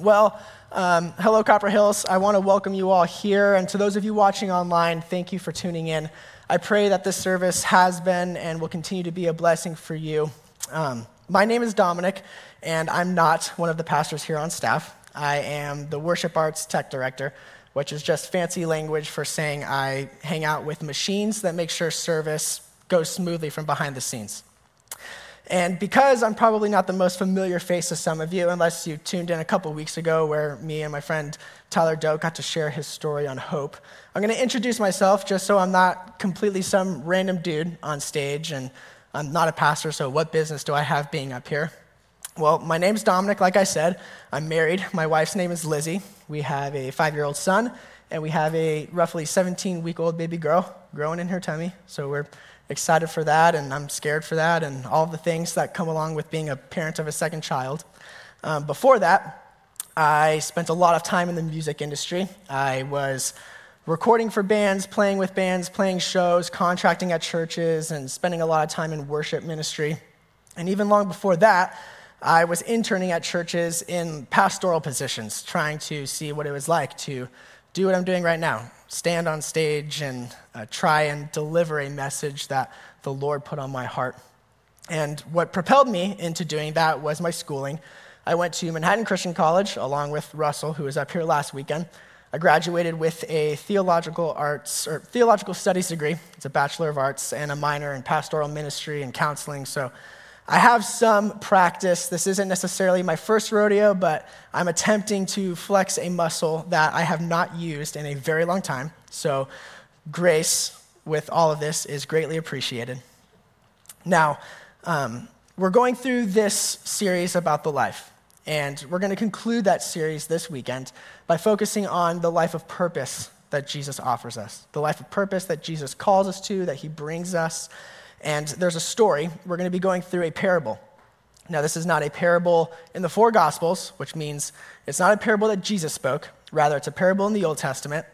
Well, um, hello, Copper Hills. I want to welcome you all here. And to those of you watching online, thank you for tuning in. I pray that this service has been and will continue to be a blessing for you. Um, my name is Dominic, and I'm not one of the pastors here on staff. I am the worship arts tech director, which is just fancy language for saying I hang out with machines that make sure service goes smoothly from behind the scenes. And because I'm probably not the most familiar face to some of you, unless you tuned in a couple weeks ago where me and my friend Tyler Doak got to share his story on hope, I'm going to introduce myself just so I'm not completely some random dude on stage and I'm not a pastor, so what business do I have being up here? Well, my name's Dominic, like I said. I'm married. My wife's name is Lizzie. We have a five year old son, and we have a roughly 17 week old baby girl growing in her tummy. So we're excited for that, and I'm scared for that, and all the things that come along with being a parent of a second child. Um, before that, I spent a lot of time in the music industry. I was recording for bands, playing with bands, playing shows, contracting at churches, and spending a lot of time in worship ministry. And even long before that, I was interning at churches in pastoral positions, trying to see what it was like to do what I'm doing right now stand on stage and uh, try and deliver a message that the Lord put on my heart. And what propelled me into doing that was my schooling. I went to Manhattan Christian College along with Russell, who was up here last weekend. I graduated with a theological arts or theological studies degree. It's a bachelor of arts and a minor in pastoral ministry and counseling. So I have some practice. This isn't necessarily my first rodeo, but I'm attempting to flex a muscle that I have not used in a very long time. So, grace with all of this is greatly appreciated. Now, um, we're going through this series about the life, and we're going to conclude that series this weekend by focusing on the life of purpose that Jesus offers us, the life of purpose that Jesus calls us to, that he brings us. And there's a story. We're going to be going through a parable. Now, this is not a parable in the four Gospels, which means it's not a parable that Jesus spoke. Rather, it's a parable in the Old Testament.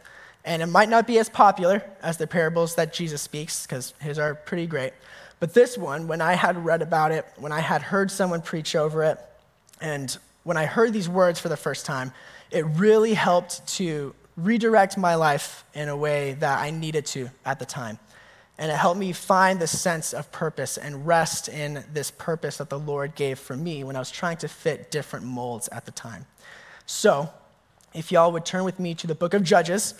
And it might not be as popular as the parables that Jesus speaks, because his are pretty great. But this one, when I had read about it, when I had heard someone preach over it, and when I heard these words for the first time, it really helped to redirect my life in a way that I needed to at the time. And it helped me find the sense of purpose and rest in this purpose that the Lord gave for me when I was trying to fit different molds at the time. So, if y'all would turn with me to the book of Judges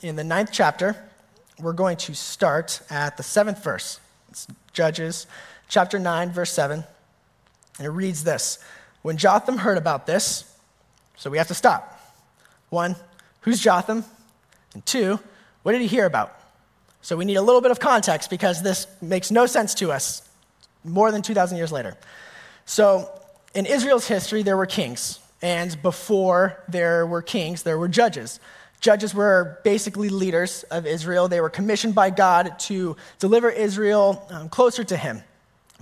in the ninth chapter, we're going to start at the seventh verse. It's Judges chapter 9, verse 7. And it reads this When Jotham heard about this, so we have to stop. One, who's Jotham? And two, what did he hear about? So we need a little bit of context because this makes no sense to us more than 2,000 years later. So in Israel's history, there were kings. And before there were kings, there were judges. Judges were basically leaders of Israel. They were commissioned by God to deliver Israel um, closer to Him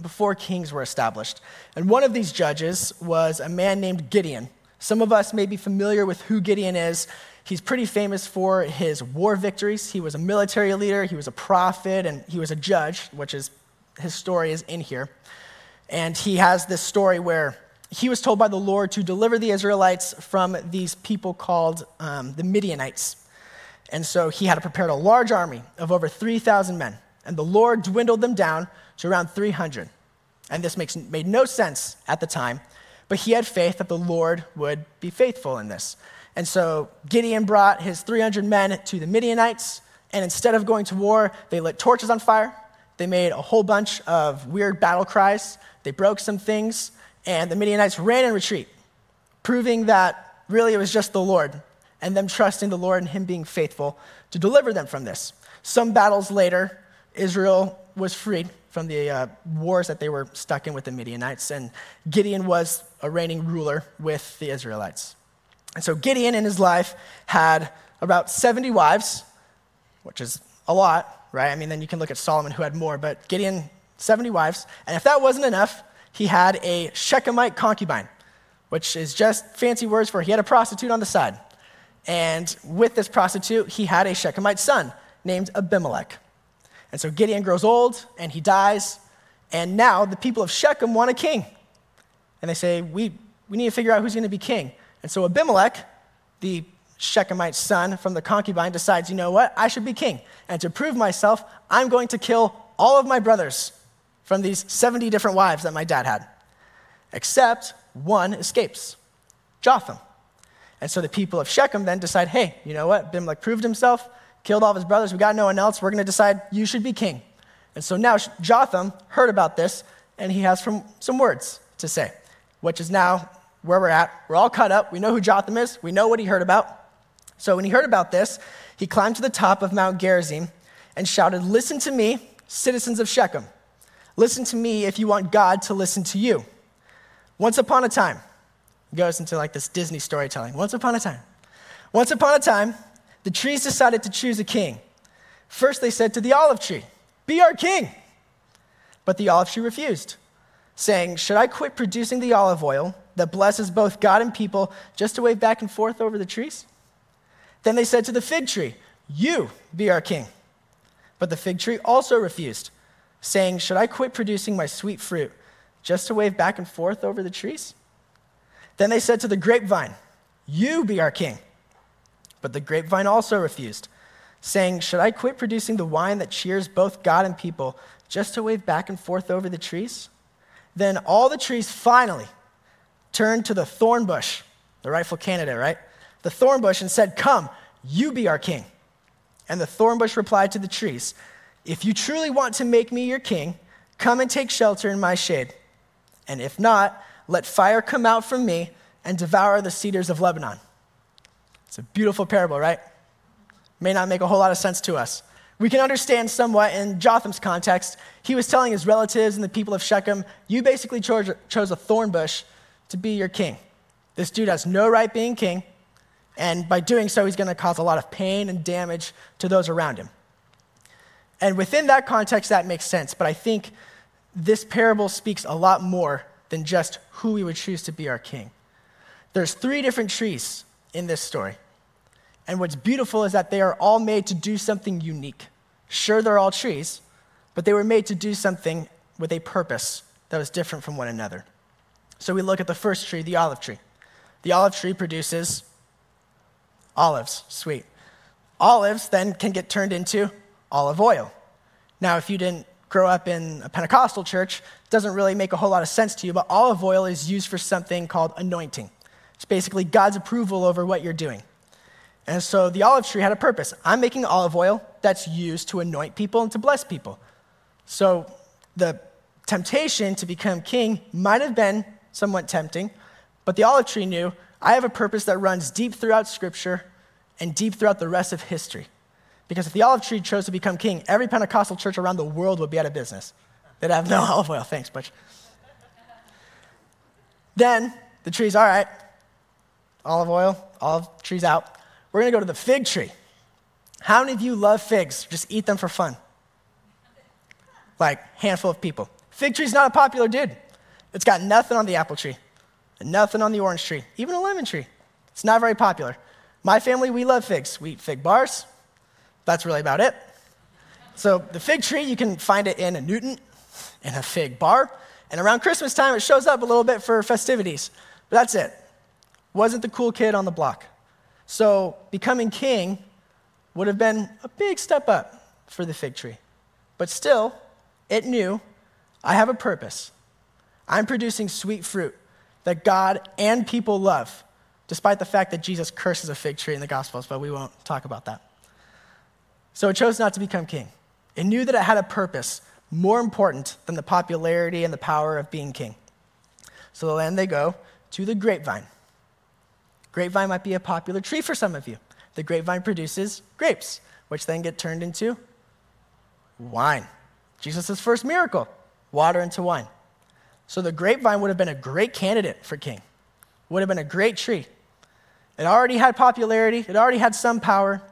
before kings were established. And one of these judges was a man named Gideon. Some of us may be familiar with who Gideon is. He's pretty famous for his war victories. He was a military leader, he was a prophet, and he was a judge, which is his story is in here. And he has this story where he was told by the Lord to deliver the Israelites from these people called um, the Midianites. And so he had prepared a large army of over 3,000 men. And the Lord dwindled them down to around 300. And this makes, made no sense at the time, but he had faith that the Lord would be faithful in this. And so Gideon brought his 300 men to the Midianites, and instead of going to war, they lit torches on fire. They made a whole bunch of weird battle cries. They broke some things, and the Midianites ran in retreat, proving that really it was just the Lord and them trusting the Lord and Him being faithful to deliver them from this. Some battles later, Israel was freed from the uh, wars that they were stuck in with the Midianites, and Gideon was a reigning ruler with the Israelites. And so Gideon in his life had about 70 wives, which is a lot, right? I mean, then you can look at Solomon who had more, but Gideon, 70 wives. And if that wasn't enough, he had a Shechemite concubine, which is just fancy words for he had a prostitute on the side. And with this prostitute, he had a Shechemite son named Abimelech. And so Gideon grows old and he dies. And now the people of Shechem want a king. And they say, we, we need to figure out who's going to be king. And so Abimelech, the Shechemite son from the concubine, decides, you know what? I should be king. And to prove myself, I'm going to kill all of my brothers from these 70 different wives that my dad had. Except one escapes Jotham. And so the people of Shechem then decide, hey, you know what? Abimelech proved himself, killed all of his brothers. We got no one else. We're going to decide you should be king. And so now Jotham heard about this, and he has from, some words to say, which is now where we're at. We're all cut up. We know who Jotham is. We know what he heard about. So when he heard about this, he climbed to the top of Mount Gerizim and shouted, Listen to me, citizens of Shechem. Listen to me if you want God to listen to you. Once upon a time, goes into like this Disney storytelling. Once upon a time. Once upon a time, the trees decided to choose a king. First, they said to the olive tree, Be our king. But the olive tree refused, saying, Should I quit producing the olive oil that blesses both God and people just to wave back and forth over the trees? Then they said to the fig tree, You be our king. But the fig tree also refused, saying, Should I quit producing my sweet fruit just to wave back and forth over the trees? Then they said to the grapevine, You be our king. But the grapevine also refused, saying, Should I quit producing the wine that cheers both God and people just to wave back and forth over the trees? Then all the trees finally turned to the thorn bush, the rightful candidate, right? The thorn bush, and said, Come, you be our king. And the thorn bush replied to the trees, If you truly want to make me your king, come and take shelter in my shade. And if not, let fire come out from me and devour the cedars of Lebanon. It's a beautiful parable, right? May not make a whole lot of sense to us. We can understand somewhat in Jotham's context. He was telling his relatives and the people of Shechem, You basically chose, chose a thorn bush to be your king. This dude has no right being king, and by doing so, he's going to cause a lot of pain and damage to those around him. And within that context, that makes sense, but I think this parable speaks a lot more than just who we would choose to be our king. There's three different trees in this story. And what's beautiful is that they are all made to do something unique. Sure, they're all trees, but they were made to do something with a purpose that was different from one another. So we look at the first tree, the olive tree. The olive tree produces olives, sweet. Olives then can get turned into olive oil. Now, if you didn't grow up in a Pentecostal church, it doesn't really make a whole lot of sense to you, but olive oil is used for something called anointing. It's basically God's approval over what you're doing. And so the olive tree had a purpose. I'm making olive oil that's used to anoint people and to bless people. So the temptation to become king might have been somewhat tempting, but the olive tree knew I have a purpose that runs deep throughout Scripture and deep throughout the rest of history. Because if the olive tree chose to become king, every Pentecostal church around the world would be out of business. They'd have no olive oil. Thanks, Butch. then the tree's all right. Olive oil, olive tree's out. We're going to go to the fig tree. How many of you love figs? Just eat them for fun. Like, handful of people. Fig tree's not a popular dude. It's got nothing on the apple tree, nothing on the orange tree, even a lemon tree. It's not very popular. My family, we love figs. We eat fig bars, that's really about it. So the fig tree, you can find it in a Newton, in a fig bar, and around Christmas time, it shows up a little bit for festivities. But that's it. Wasn't the cool kid on the block. So becoming king would have been a big step up for the fig tree. But still, it knew I have a purpose. I'm producing sweet fruit that God and people love, despite the fact that Jesus curses a fig tree in the Gospels, but we won't talk about that. So it chose not to become king. It knew that it had a purpose more important than the popularity and the power of being king. So the land they go to the grapevine. Grapevine might be a popular tree for some of you. The grapevine produces grapes, which then get turned into wine. Jesus' first miracle water into wine. So the grapevine would have been a great candidate for king, would have been a great tree. It already had popularity, it already had some power,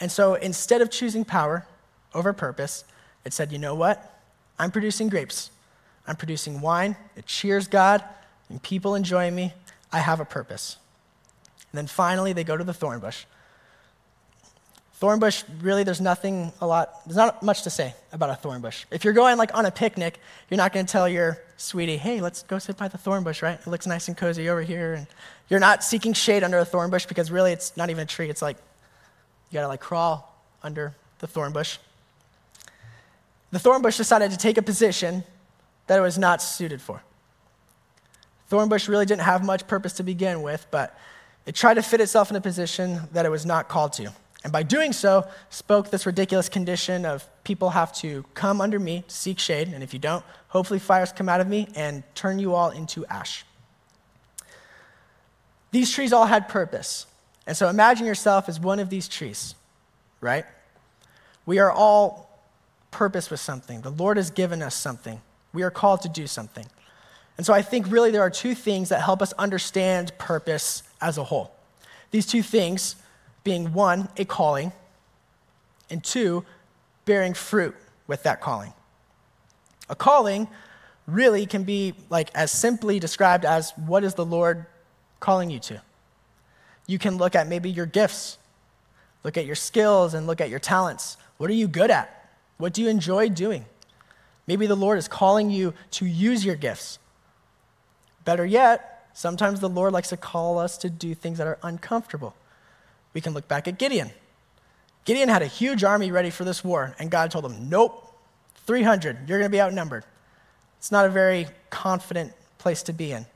and so instead of choosing power over purpose, it said, you know what? I'm producing grapes. I'm producing wine. It cheers God, and people enjoy me. I have a purpose. And then finally, they go to the thorn bush. Thorn bush, really, there's nothing a lot, there's not much to say about a thorn bush. If you're going like on a picnic, you're not going to tell your sweetie, hey, let's go sit by the thorn bush, right? It looks nice and cozy over here. And you're not seeking shade under a thorn bush because really it's not even a tree. It's like you gotta like crawl under the thorn bush. The thorn bush decided to take a position that it was not suited for. Thorn bush really didn't have much purpose to begin with, but it tried to fit itself in a position that it was not called to. And by doing so, spoke this ridiculous condition of people have to come under me seek shade, and if you don't, hopefully fires come out of me and turn you all into ash. These trees all had purpose. And so imagine yourself as one of these trees, right? We are all purpose with something. The Lord has given us something. We are called to do something. And so I think really there are two things that help us understand purpose as a whole. These two things being one, a calling, and two, bearing fruit with that calling. A calling really can be like as simply described as what is the Lord calling you to? You can look at maybe your gifts, look at your skills, and look at your talents. What are you good at? What do you enjoy doing? Maybe the Lord is calling you to use your gifts. Better yet, sometimes the Lord likes to call us to do things that are uncomfortable. We can look back at Gideon. Gideon had a huge army ready for this war, and God told him, Nope, 300, you're going to be outnumbered. It's not a very confident place to be in.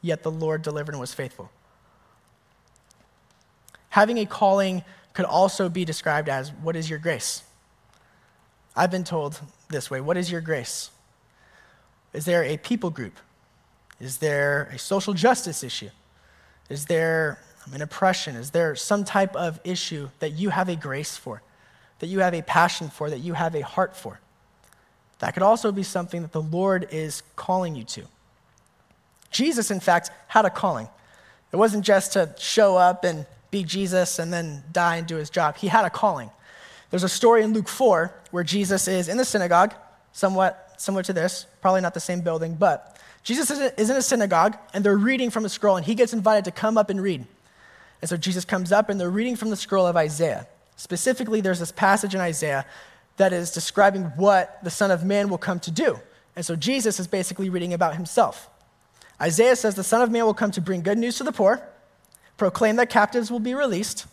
Yet the Lord delivered and was faithful. Having a calling could also be described as what is your grace? I've been told this way what is your grace? Is there a people group? Is there a social justice issue? Is there an oppression? Is there some type of issue that you have a grace for, that you have a passion for, that you have a heart for? That could also be something that the Lord is calling you to. Jesus, in fact, had a calling. It wasn't just to show up and be Jesus and then die and do his job. He had a calling. There's a story in Luke 4 where Jesus is in the synagogue, somewhat similar to this, probably not the same building, but Jesus is in a synagogue and they're reading from a scroll and he gets invited to come up and read. And so Jesus comes up and they're reading from the scroll of Isaiah. Specifically, there's this passage in Isaiah that is describing what the Son of Man will come to do. And so Jesus is basically reading about himself. Isaiah says the Son of Man will come to bring good news to the poor, proclaim that captives will be released,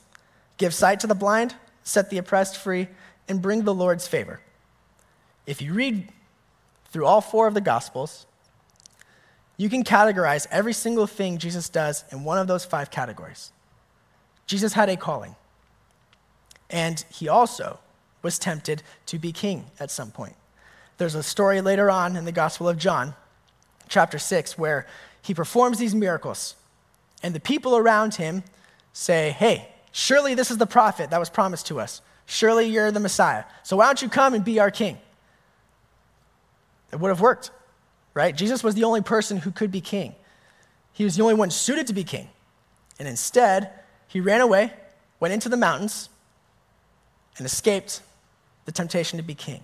give sight to the blind, set the oppressed free, and bring the Lord's favor. If you read through all four of the Gospels, you can categorize every single thing Jesus does in one of those five categories. Jesus had a calling. And he also was tempted to be king at some point. There's a story later on in the Gospel of John, chapter 6, where he performs these miracles. And the people around him say, Hey, surely this is the prophet that was promised to us. Surely you're the Messiah. So why don't you come and be our king? It would have worked, right? Jesus was the only person who could be king. He was the only one suited to be king. And instead, he ran away, went into the mountains, and escaped the temptation to be king.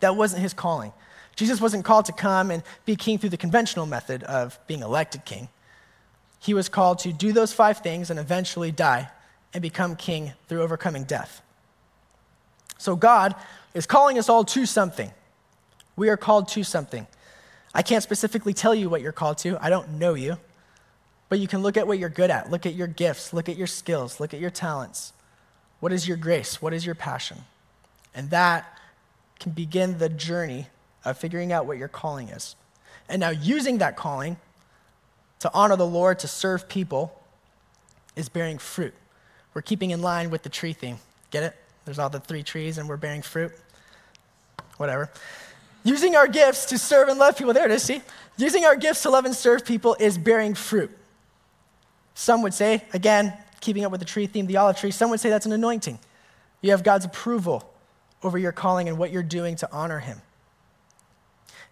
That wasn't his calling. Jesus wasn't called to come and be king through the conventional method of being elected king. He was called to do those five things and eventually die and become king through overcoming death. So God is calling us all to something. We are called to something. I can't specifically tell you what you're called to, I don't know you. But you can look at what you're good at, look at your gifts, look at your skills, look at your talents. What is your grace? What is your passion? And that can begin the journey of figuring out what your calling is. And now, using that calling to honor the Lord, to serve people, is bearing fruit. We're keeping in line with the tree theme. Get it? There's all the three trees, and we're bearing fruit. Whatever. Using our gifts to serve and love people. There it is, see? Using our gifts to love and serve people is bearing fruit. Some would say, again, keeping up with the tree theme, the olive tree, some would say that's an anointing. You have God's approval over your calling and what you're doing to honor Him.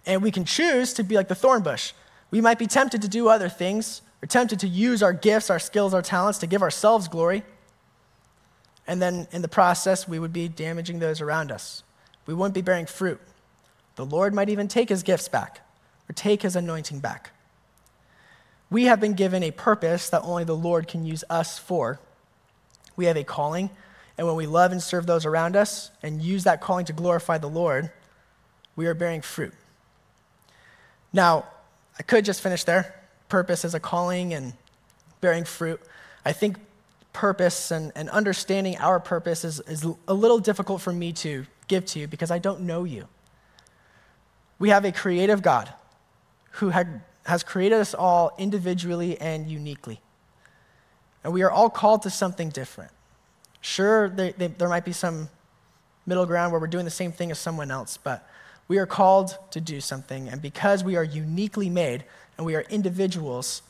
And we can choose to be like the thorn bush. We might be tempted to do other things, or tempted to use our gifts, our skills, our talents to give ourselves glory. And then in the process, we would be damaging those around us. We wouldn't be bearing fruit. The Lord might even take his gifts back or take his anointing back. We have been given a purpose that only the Lord can use us for. We have a calling, and when we love and serve those around us and use that calling to glorify the Lord, we are bearing fruit. Now, I could just finish there. Purpose is a calling and bearing fruit. I think purpose and, and understanding our purpose is, is a little difficult for me to give to you because I don't know you. We have a creative God who had, has created us all individually and uniquely. And we are all called to something different. Sure, they, they, there might be some middle ground where we're doing the same thing as someone else, but we are called to do something. And because we are uniquely made and we are individuals,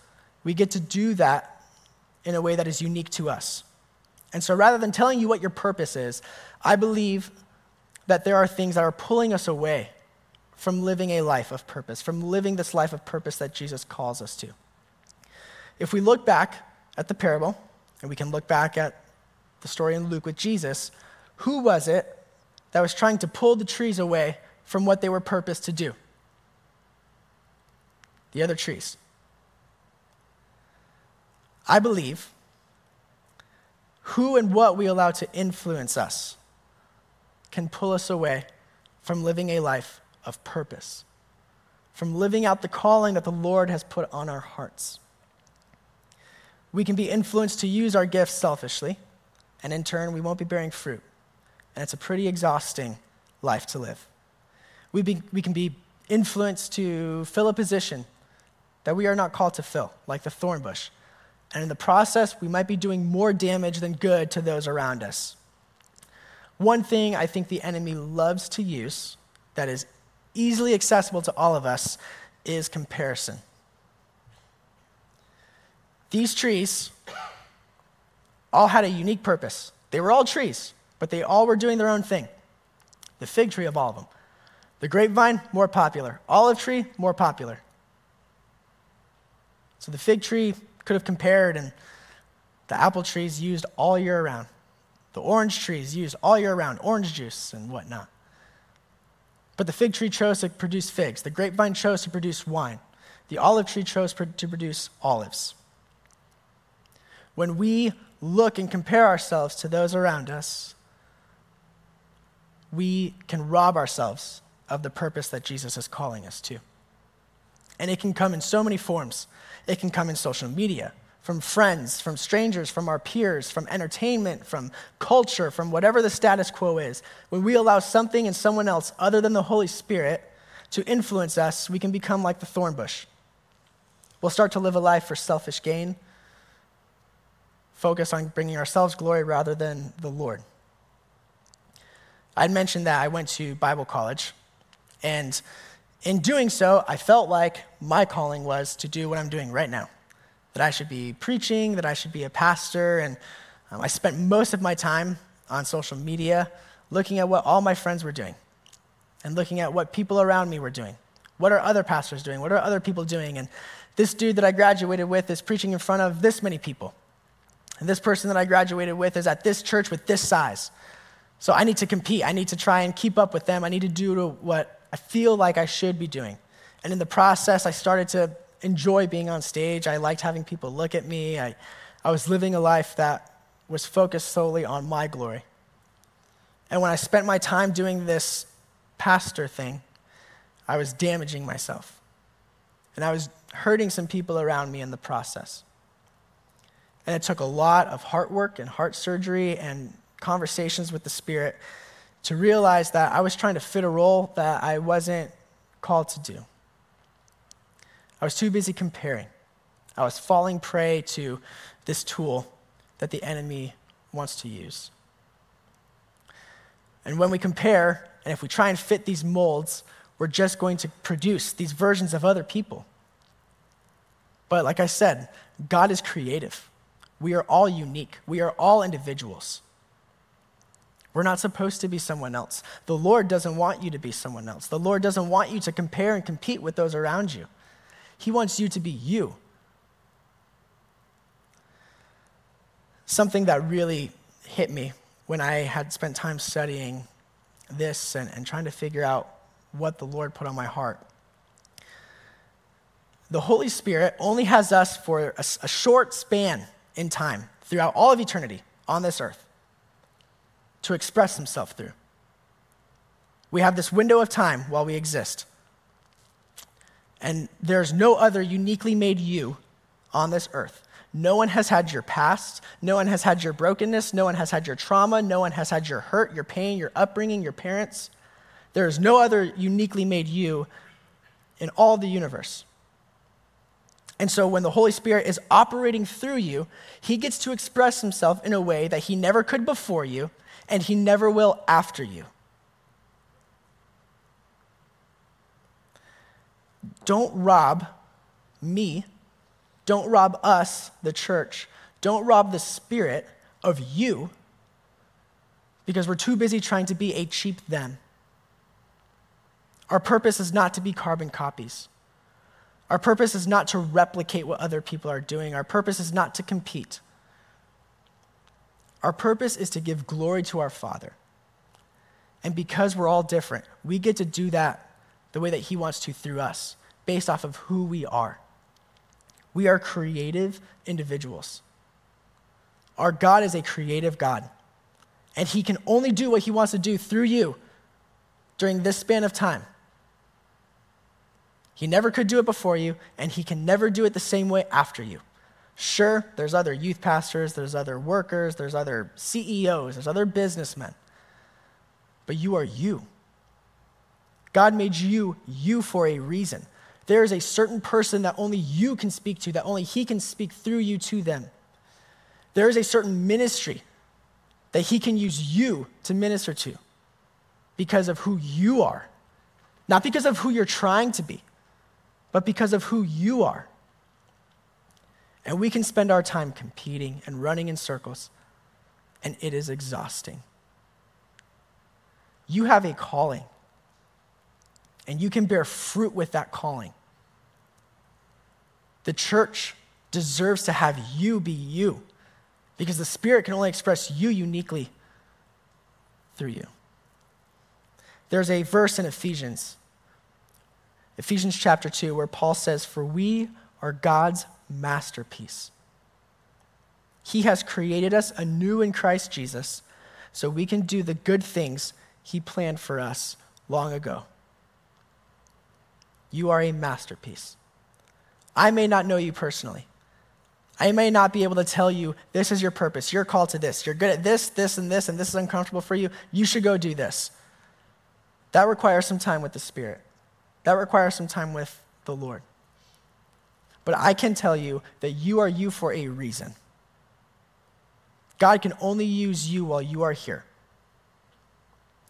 we get to do that in a way that is unique to us. And so rather than telling you what your purpose is, I believe that there are things that are pulling us away from living a life of purpose, from living this life of purpose that Jesus calls us to. If we look back at the parable, and we can look back at the story in Luke with Jesus, who was it that was trying to pull the trees away from what they were purposed to do? The other trees. I believe who and what we allow to influence us can pull us away from living a life of purpose, from living out the calling that the Lord has put on our hearts. We can be influenced to use our gifts selfishly, and in turn, we won't be bearing fruit. And it's a pretty exhausting life to live. We, be, we can be influenced to fill a position that we are not called to fill, like the thorn bush. And in the process, we might be doing more damage than good to those around us. One thing I think the enemy loves to use that is easily accessible to all of us is comparison. These trees all had a unique purpose. They were all trees, but they all were doing their own thing. The fig tree of all of them. The grapevine, more popular. Olive tree, more popular. So the fig tree could have compared, and the apple trees used all year around. The orange trees used all year around, orange juice and whatnot. But the fig tree chose to produce figs. The grapevine chose to produce wine. The olive tree chose to produce olives. When we look and compare ourselves to those around us, we can rob ourselves of the purpose that Jesus is calling us to. And it can come in so many forms. It can come in social media, from friends, from strangers, from our peers, from entertainment, from culture, from whatever the status quo is. When we allow something and someone else other than the Holy Spirit to influence us, we can become like the thorn bush. We'll start to live a life for selfish gain, focus on bringing ourselves glory rather than the Lord. I'd mentioned that I went to Bible college, and in doing so, I felt like my calling was to do what I'm doing right now that I should be preaching, that I should be a pastor. And um, I spent most of my time on social media looking at what all my friends were doing and looking at what people around me were doing. What are other pastors doing? What are other people doing? And this dude that I graduated with is preaching in front of this many people. And this person that I graduated with is at this church with this size. So I need to compete. I need to try and keep up with them. I need to do what I feel like I should be doing. And in the process, I started to enjoy being on stage. I liked having people look at me. I, I was living a life that was focused solely on my glory. And when I spent my time doing this pastor thing, I was damaging myself. And I was hurting some people around me in the process. And it took a lot of heart work and heart surgery and conversations with the Spirit to realize that I was trying to fit a role that I wasn't called to do. I was too busy comparing. I was falling prey to this tool that the enemy wants to use. And when we compare, and if we try and fit these molds, we're just going to produce these versions of other people. But like I said, God is creative. We are all unique, we are all individuals. We're not supposed to be someone else. The Lord doesn't want you to be someone else. The Lord doesn't want you to compare and compete with those around you. He wants you to be you. Something that really hit me when I had spent time studying this and, and trying to figure out what the Lord put on my heart. The Holy Spirit only has us for a, a short span in time throughout all of eternity on this earth to express himself through. We have this window of time while we exist. And there's no other uniquely made you on this earth. No one has had your past. No one has had your brokenness. No one has had your trauma. No one has had your hurt, your pain, your upbringing, your parents. There is no other uniquely made you in all the universe. And so when the Holy Spirit is operating through you, he gets to express himself in a way that he never could before you and he never will after you. Don't rob me, don't rob us, the church, don't rob the Spirit of you because we're too busy trying to be a cheap them. Our purpose is not to be carbon copies. Our purpose is not to replicate what other people are doing. Our purpose is not to compete. Our purpose is to give glory to our Father. And because we're all different, we get to do that the way that He wants to through us, based off of who we are. We are creative individuals. Our God is a creative God, and He can only do what He wants to do through you during this span of time. He never could do it before you, and He can never do it the same way after you. Sure, there's other youth pastors, there's other workers, there's other CEOs, there's other businessmen, but you are you. God made you you for a reason. There is a certain person that only you can speak to, that only He can speak through you to them. There is a certain ministry that He can use you to minister to because of who you are, not because of who you're trying to be, but because of who you are. And we can spend our time competing and running in circles, and it is exhausting. You have a calling and you can bear fruit with that calling. The church deserves to have you be you because the Spirit can only express you uniquely through you. There's a verse in Ephesians, Ephesians chapter 2, where Paul says, For we are God's masterpiece. He has created us anew in Christ Jesus so we can do the good things He planned for us long ago. You are a masterpiece. I may not know you personally. I may not be able to tell you this is your purpose. You're called to this. You're good at this, this, and this, and this is uncomfortable for you. You should go do this. That requires some time with the Spirit. That requires some time with the Lord. But I can tell you that you are you for a reason. God can only use you while you are here.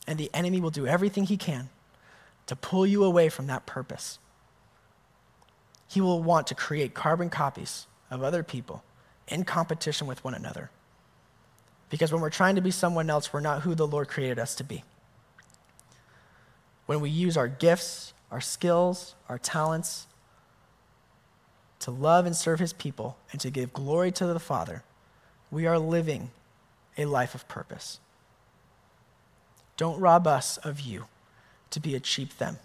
And the enemy will do everything he can to pull you away from that purpose. He will want to create carbon copies of other people in competition with one another. Because when we're trying to be someone else, we're not who the Lord created us to be. When we use our gifts, our skills, our talents to love and serve His people and to give glory to the Father, we are living a life of purpose. Don't rob us of you to be a cheap them.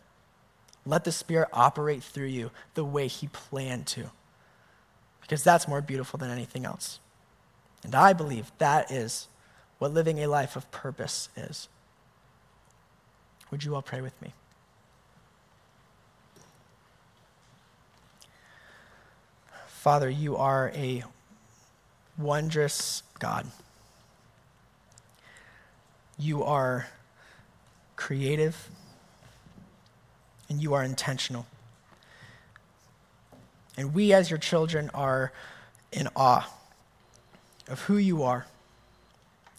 Let the Spirit operate through you the way He planned to, because that's more beautiful than anything else. And I believe that is what living a life of purpose is. Would you all pray with me? Father, you are a wondrous God. You are creative and you are intentional. And we, as your children, are in awe of who you are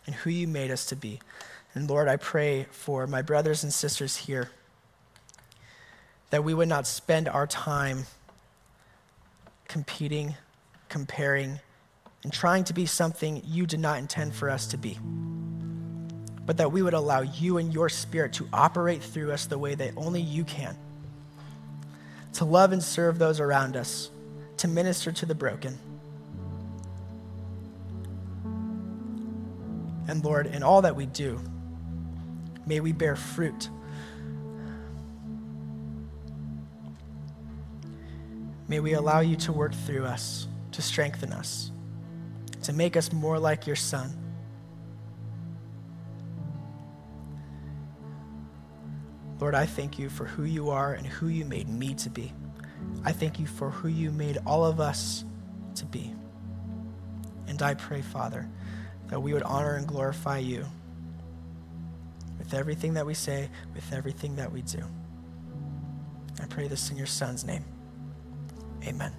and who you made us to be. And Lord, I pray for my brothers and sisters here that we would not spend our time competing, comparing, and trying to be something you did not intend for us to be but that we would allow you and your spirit to operate through us the way that only you can. To love and serve those around us, to minister to the broken. And Lord, in all that we do, may we bear fruit. May we allow you to work through us, to strengthen us, to make us more like your Son. Lord, I thank you for who you are and who you made me to be. I thank you for who you made all of us to be. And I pray, Father, that we would honor and glorify you with everything that we say, with everything that we do. I pray this in your Son's name. Amen.